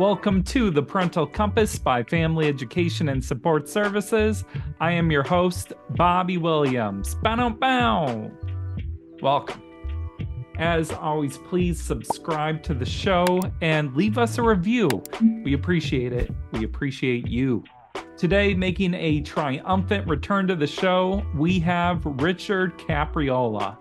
Welcome to the Parental Compass by Family Education and Support Services. I am your host, Bobby Williams. Bow, bow. Welcome. As always, please subscribe to the show and leave us a review. We appreciate it. We appreciate you. Today, making a triumphant return to the show, we have Richard Capriola.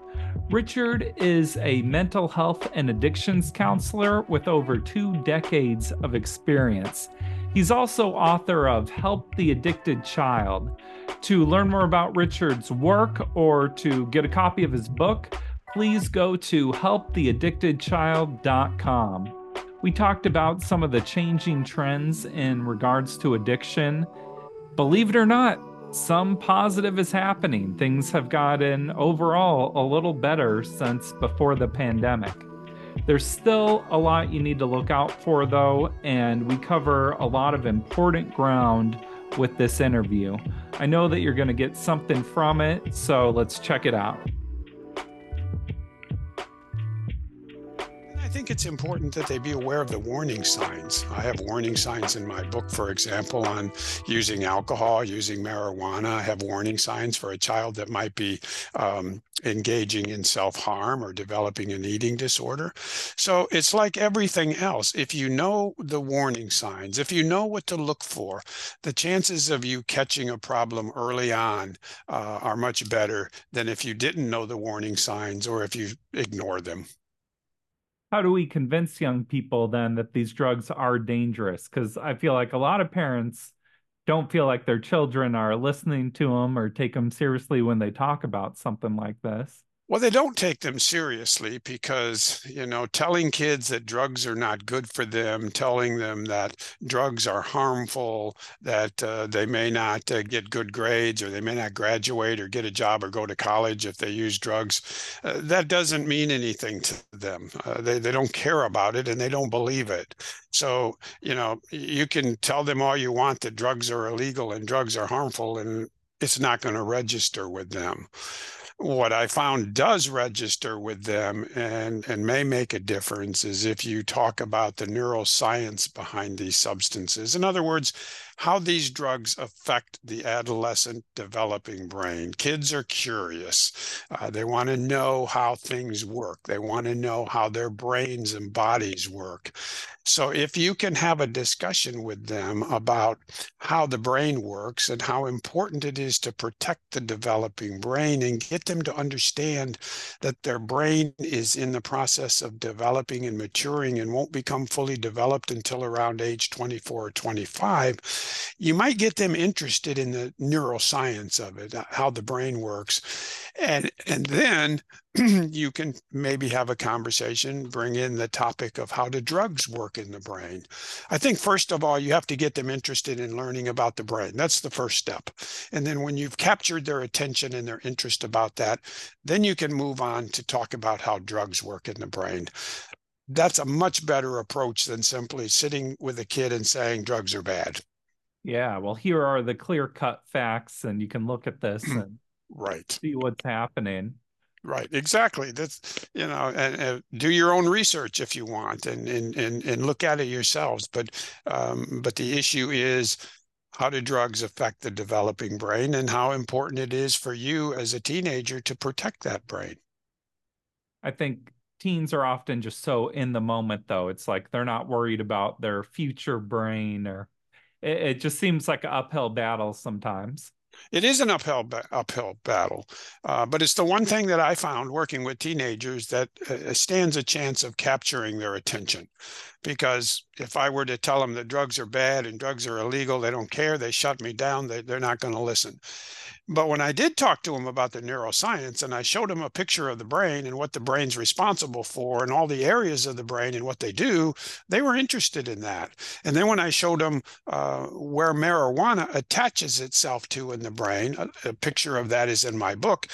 Richard is a mental health and addictions counselor with over two decades of experience. He's also author of Help the Addicted Child. To learn more about Richard's work or to get a copy of his book, please go to helptheaddictedchild.com. We talked about some of the changing trends in regards to addiction. Believe it or not, some positive is happening. Things have gotten overall a little better since before the pandemic. There's still a lot you need to look out for, though, and we cover a lot of important ground with this interview. I know that you're going to get something from it, so let's check it out. I think it's important that they be aware of the warning signs. I have warning signs in my book, for example, on using alcohol, using marijuana. I have warning signs for a child that might be um, engaging in self harm or developing an eating disorder. So it's like everything else. If you know the warning signs, if you know what to look for, the chances of you catching a problem early on uh, are much better than if you didn't know the warning signs or if you ignore them how do we convince young people then that these drugs are dangerous? Because I feel like a lot of parents don't feel like their children are listening to them or take them seriously when they talk about something like this. Well, they don't take them seriously because, you know, telling kids that drugs are not good for them, telling them that drugs are harmful, that uh, they may not uh, get good grades or they may not graduate or get a job or go to college if they use drugs, uh, that doesn't mean anything to them. Uh, they, they don't care about it and they don't believe it. So, you know, you can tell them all you want that drugs are illegal and drugs are harmful, and it's not going to register with them what I found does register with them and, and may make a difference is if you talk about the neuroscience behind these substances. In other words, how these drugs affect the adolescent developing brain. Kids are curious. Uh, they want to know how things work. They want to know how their brains and bodies work. So if you can have a discussion with them about how the brain works and how important it is to protect the developing brain and get them to understand that their brain is in the process of developing and maturing and won't become fully developed until around age 24 or 25, you might get them interested in the neuroscience of it, uh, how the brain works. And, and then you can maybe have a conversation, bring in the topic of how do drugs work in the brain. I think, first of all, you have to get them interested in learning about the brain. That's the first step. And then when you've captured their attention and their interest about that, then you can move on to talk about how drugs work in the brain. That's a much better approach than simply sitting with a kid and saying drugs are bad. Yeah, well, here are the clear cut facts, and you can look at this and right. see what's happening. Right exactly. That's you know and, and, do your own research if you want and and and, and look at it yourselves but um, but the issue is how do drugs affect the developing brain and how important it is for you as a teenager to protect that brain. I think teens are often just so in the moment though. It's like they're not worried about their future brain or it, it just seems like an uphill battle sometimes it is an uphill uphill battle, uh, but it's the one thing that I found working with teenagers that uh, stands a chance of capturing their attention. Because if I were to tell them that drugs are bad and drugs are illegal, they don't care. They shut me down. They, they're not going to listen. But when I did talk to them about the neuroscience and I showed them a picture of the brain and what the brain's responsible for and all the areas of the brain and what they do, they were interested in that. And then when I showed them uh, where marijuana attaches itself to in the brain, a, a picture of that is in my book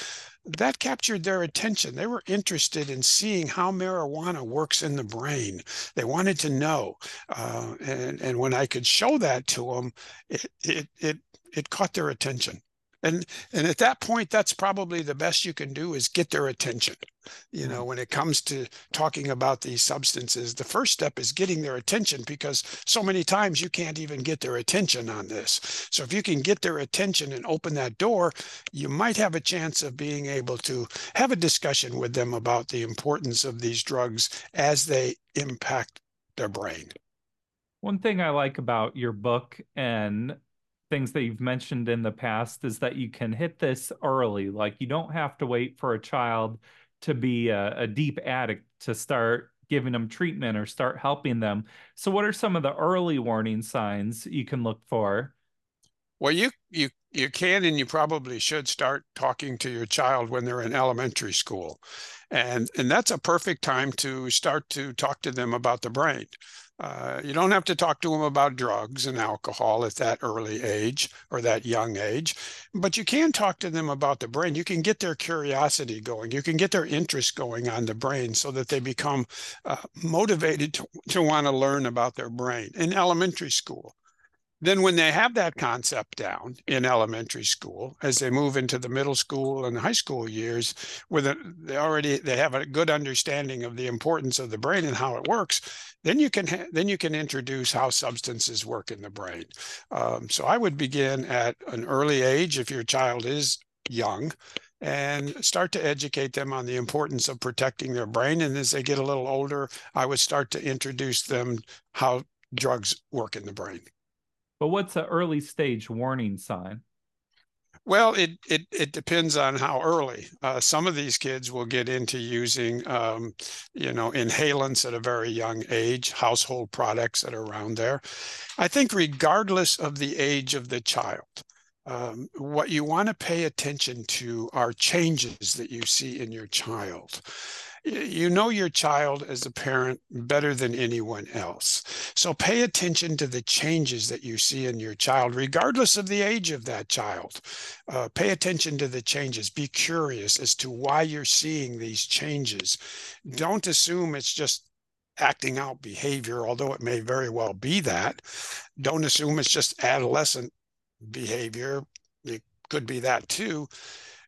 that captured their attention. They were interested in seeing how marijuana works in the brain. They wanted to know, uh, and and when I could show that to them, it it it it caught their attention and and at that point that's probably the best you can do is get their attention. You know when it comes to talking about these substances the first step is getting their attention because so many times you can't even get their attention on this. So if you can get their attention and open that door you might have a chance of being able to have a discussion with them about the importance of these drugs as they impact their brain. One thing I like about your book and things that you've mentioned in the past is that you can hit this early. Like you don't have to wait for a child to be a, a deep addict to start giving them treatment or start helping them. So what are some of the early warning signs you can look for? Well, you you you can and you probably should start talking to your child when they're in elementary school. And and that's a perfect time to start to talk to them about the brain. Uh, you don't have to talk to them about drugs and alcohol at that early age or that young age, but you can talk to them about the brain. You can get their curiosity going. You can get their interest going on the brain so that they become uh, motivated to, to want to learn about their brain in elementary school. Then, when they have that concept down in elementary school, as they move into the middle school and high school years, where they already they have a good understanding of the importance of the brain and how it works, then you can ha- then you can introduce how substances work in the brain. Um, so I would begin at an early age if your child is young and start to educate them on the importance of protecting their brain. And as they get a little older, I would start to introduce them how drugs work in the brain. But what's an early stage warning sign? Well, it it it depends on how early. Uh, some of these kids will get into using, um, you know, inhalants at a very young age, household products that are around there. I think, regardless of the age of the child, um, what you want to pay attention to are changes that you see in your child you know your child as a parent better than anyone else. So pay attention to the changes that you see in your child, regardless of the age of that child. Uh, pay attention to the changes. Be curious as to why you're seeing these changes. Don't assume it's just acting out behavior, although it may very well be that. Don't assume it's just adolescent behavior. It could be that too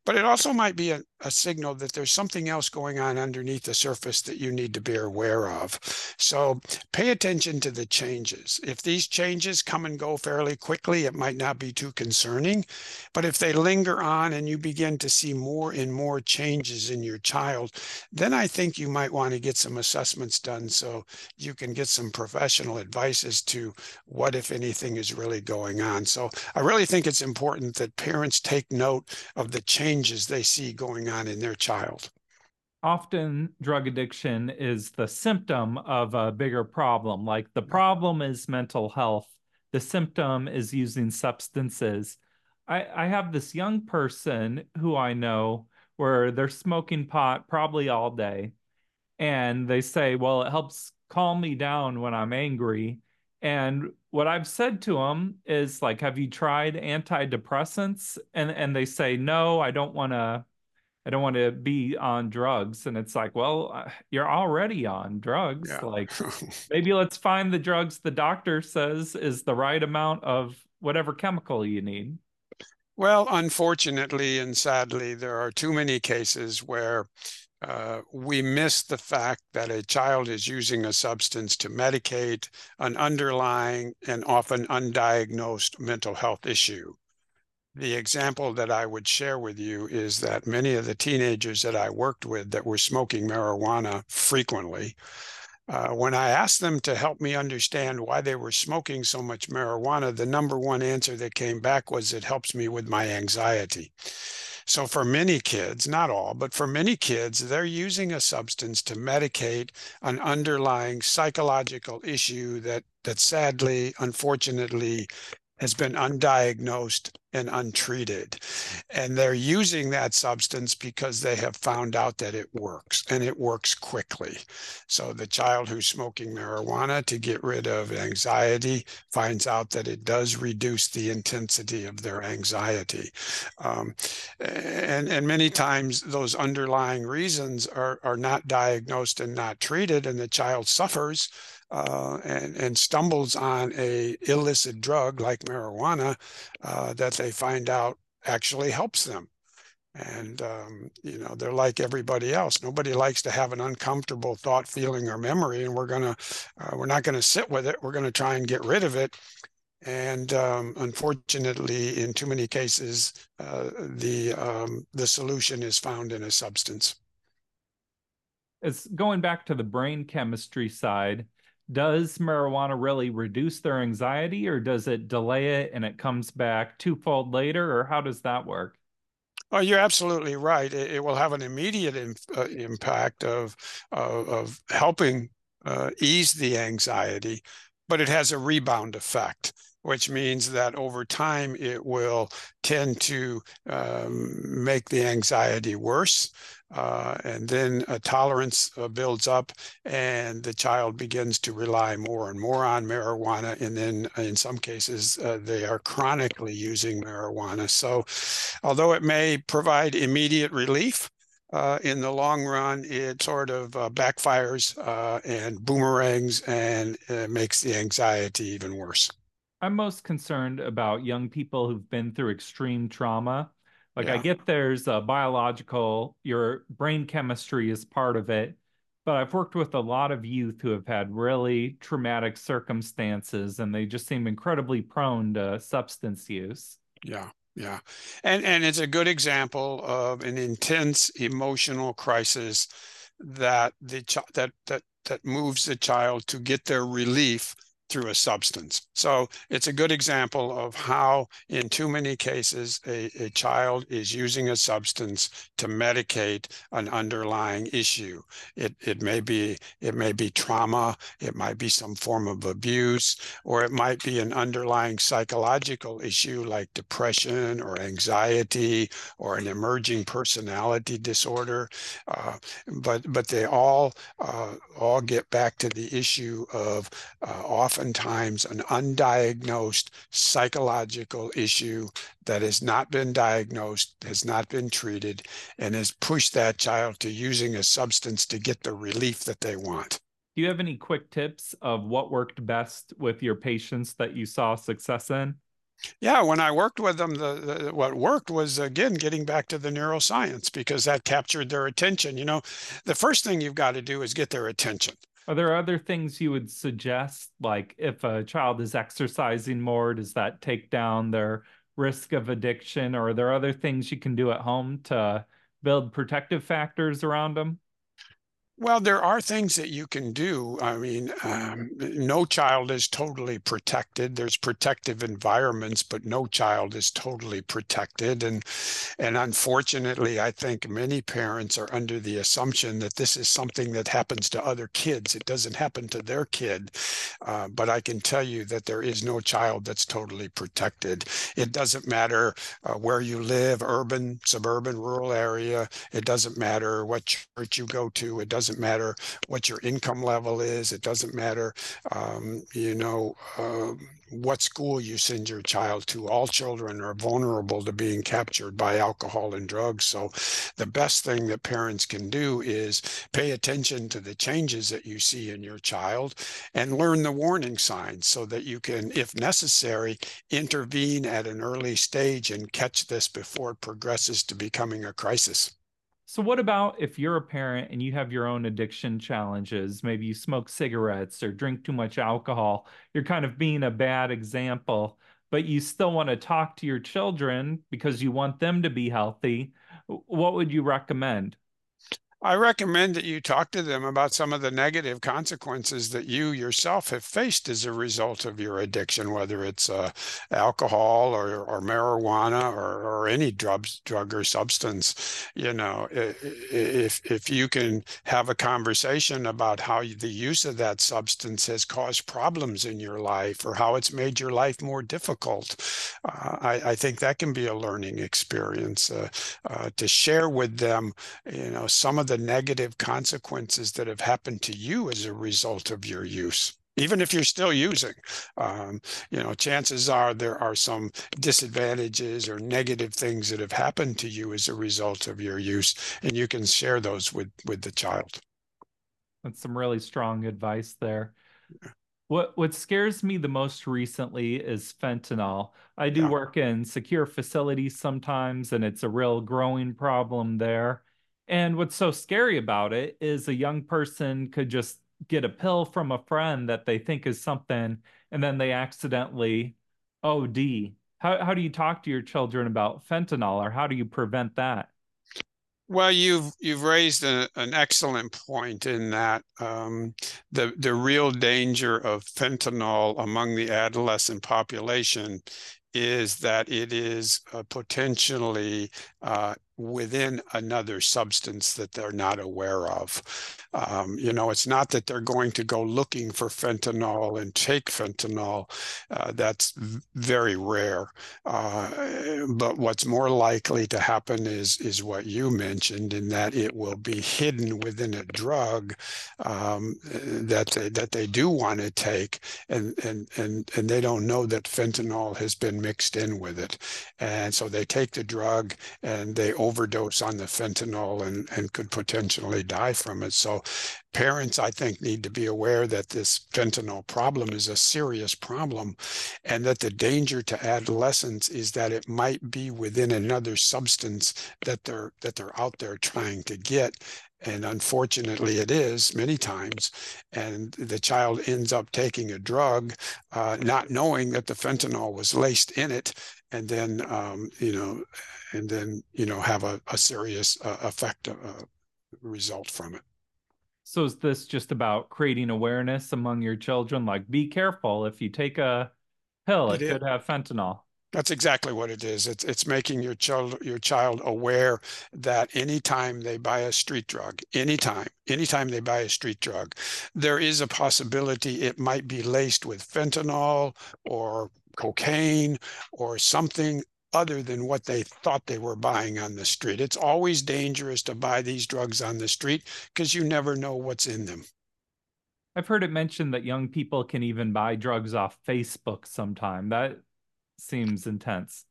but it also might be a, a, signal that there's something else going on underneath the surface that you need to be aware of. So pay attention to the changes. If these changes come and go fairly quickly, it might not be too concerning. But if they linger on and you begin to see more and more changes in your child, then I think you might want to get some assessments done so you can get some professional advice as to what, if anything, is really going on. So I really think it's important that parents take note of the changes they see going on in their child. Often, drug addiction is the symptom of a bigger problem. Like the mm-hmm. problem is mental health, the symptom is using substances. I, I have this young person who I know where they're smoking pot probably all day. And they say, well, it helps calm me down when I'm angry. And what I've said to them is like, have you tried antidepressants? And and they say, no, I don't want to. I don't want to be on drugs. And it's like, well, uh, you're already on drugs. Yeah. Like, maybe let's find the drugs the doctor says is the right amount of whatever chemical you need. Well, unfortunately and sadly, there are too many cases where uh, we miss the fact that a child is using a substance to medicate an underlying and often undiagnosed mental health issue. The example that I would share with you is that many of the teenagers that I worked with that were smoking marijuana frequently, uh, when I asked them to help me understand why they were smoking so much marijuana, the number one answer that came back was it helps me with my anxiety. So for many kids, not all, but for many kids, they're using a substance to medicate an underlying psychological issue that that sadly, unfortunately, has been undiagnosed and untreated. And they're using that substance because they have found out that it works and it works quickly. So the child who's smoking marijuana to get rid of anxiety finds out that it does reduce the intensity of their anxiety. Um, and, and many times those underlying reasons are, are not diagnosed and not treated, and the child suffers uh, and, and stumbles on a illicit drug like marijuana uh, that they find out actually helps them. And, um, you know, they're like everybody else. Nobody likes to have an uncomfortable thought, feeling, or memory. And we're to, uh, we're not to sit with it. We're to try and get rid of it. And um, unfortunately, in too many cases, uh, the, um, the solution is found in a substance. It's going back to the brain chemistry side does marijuana really reduce their anxiety or does it delay it and it comes back twofold later or how does that work Oh, you're absolutely right. It, it will have an immediate in, uh, impact of, of, of helping uh, ease the anxiety, but it has a rebound effect, which means that over time it will tend to um, make the anxiety worse. Uh, and then a tolerance uh, builds up and the child begins to rely more and more on marijuana and then in some cases uh, they are chronically using marijuana so although it may provide immediate relief uh, in the long run, it sort of uh, backfires uh, and boomerangs and makes the anxiety even worse. I'm most concerned about young people who've been through extreme trauma like yeah. I get there's a biological, your brain chemistry is part of it, but I've worked with a lot of youth who have had really traumatic circumstances and they just seem incredibly prone to substance use. Yeah. Yeah. And and it's a good example of an intense emotional crisis that the ch- that that that moves the child to get their relief through a substance. So it's a good example of how, in too many cases, a, a child is using a substance to medicate an underlying issue. It, it may be it may be trauma, it might be some form of abuse, or it might be an underlying psychological issue like depression or anxiety or an emerging personality disorder. Uh, but but they all uh, all get back to the issue of uh, oftentimes an undiagnosed psychological issue that has not been diagnosed, has not been treated, and has pushed that child to using a substance to get the relief that they want. Do you have any quick tips of what worked best with your patients that you saw success in? Yeah, when I worked with them, the, the, what worked was again getting back to the neuroscience because that captured their attention. You know, the first thing you've got to do is get their attention. Are there other things you would suggest? Like if a child is exercising more, does that take down their risk of addiction? Or are there other things you can do at home to build protective factors around them? Well, there are things that you can do. I mean, um, no child is totally protected. There's protective environments, but no child is totally protected. And and unfortunately, I think many parents are under the assumption that this is something that happens to other kids. It doesn't happen to their kid. Uh, but I can tell you that there is no child that's totally protected. It doesn't matter uh, where you live, urban, suburban, rural area. It doesn't matter what church you go to. It doesn't doesn't matter what your income level is. It doesn't matter, um, you know, uh, what school you send your child to. All children are vulnerable to being captured by alcohol and drugs. So, the best thing that parents can do is pay attention to the changes that you see in your child and learn the warning signs so that you can, if necessary, intervene at an early stage and catch this before it progresses to becoming a crisis. So, what about if you're a parent and you have your own addiction challenges? Maybe you smoke cigarettes or drink too much alcohol. You're kind of being a bad example, but you still want to talk to your children because you want them to be healthy. What would you recommend? I recommend that you talk to them about some of the negative consequences that you yourself have faced as a result of your addiction, whether it's uh, alcohol or, or marijuana or, or any drug, drug or substance. You know, if if you can have a conversation about how the use of that substance has caused problems in your life or how it's made your life more difficult, uh, I, I, think that can be a learning experience uh, uh to share with them. You know, some of the negative consequences that have happened to you as a result of your use even if you're still using. Um, you know chances are there are some disadvantages or negative things that have happened to you as a result of your use and you can share those with with the child. That's some really strong advice there. What what scares me the most recently is fentanyl. I do yeah. work in secure facilities sometimes and it's a real growing problem there and what's so scary about it is a young person could just get a pill from a friend that they think is something, and then they accidentally OD. How, how do you talk to your children about fentanyl, or how do you prevent that? Well, you've you've raised a, an excellent point in that um, the the real danger of fentanyl among the adolescent population is that it is uh, potentially uh, within another substance that they're not aware of. Um, you know, it's not that they're going to go looking for fentanyl and take fentanyl. Uh, that's very rare. Uh, but what's more likely to happen is is what you mentioned, in that it will be hidden within a drug um, that they, that they do want to take, and and and and they don't know that fentanyl has been mixed in with it, and so they take the drug and they overdose on the fentanyl and, and could potentially die from it. So parents, I think, need to be aware that this fentanyl problem is a serious problem and that the danger to adolescents is that it might be within another substance that they're that they're out there trying to get and unfortunately it is many times and the child ends up taking a drug uh, not knowing that the fentanyl was laced in it and then um, you know and then you know have a, a serious uh, effect uh, result from it. So is this just about creating awareness among your children? Like be careful. If you take a pill it, it could have fentanyl. That's exactly what it is. It's it's making your child your child aware that anytime they buy a street drug, anytime, anytime they buy a street drug, there is a possibility it might be laced with fentanyl or cocaine or something other than what they thought they were buying on the street. It's always dangerous to buy these drugs on the street because you never know what's in them. I've heard it mentioned that young people can even buy drugs off Facebook sometime. That seems intense.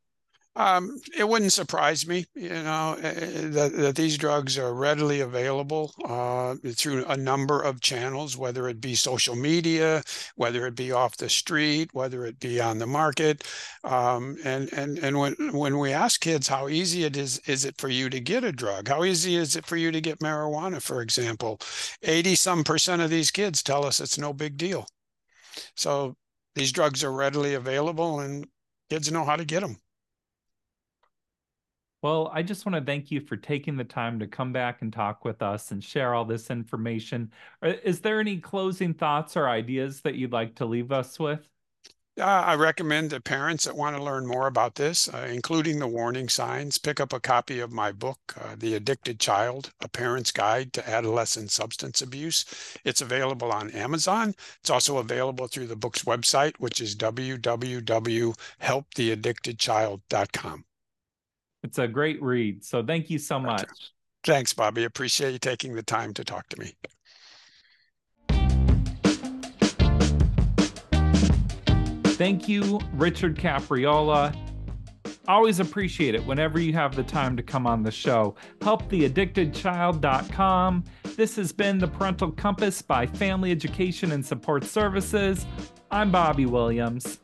Um, it wouldn't surprise me, you know, eh, eh, that, that these drugs are readily available uh, through a number of channels, whether it be social media, whether it be off the street, whether it be on the market. Um, and and and when when we ask kids how easy it is, is it for you to get a drug? How easy is it for you to get marijuana, for example? Eighty some percent of these kids tell us it's no big deal. So these drugs are readily available, and kids know how to get them. Well, I just want to thank you for taking the time to come back and talk with us and share all this information. Uh, is there any closing thoughts or ideas that you'd like to leave us with? Uh, I recommend that parents that want to learn more about this, uh, including the warning signs, pick up a copy of my book, uh, The Addicted Child A Parent's Guide to Adolescent Substance Abuse. It's available on Amazon. It's also available through the book's website, which is www.helptheaddictedchild.com. It's a great read. So thank you so much. Thanks, Bobby. Appreciate you taking the time to talk to me. Thank you, Richard Capriola. Always appreciate it whenever you have the time to come on the show. HelpTheAddictedChild.com. This has been the Parental Compass by Family Education and Support Services. I'm Bobby Williams.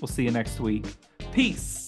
We'll see you next week. Peace.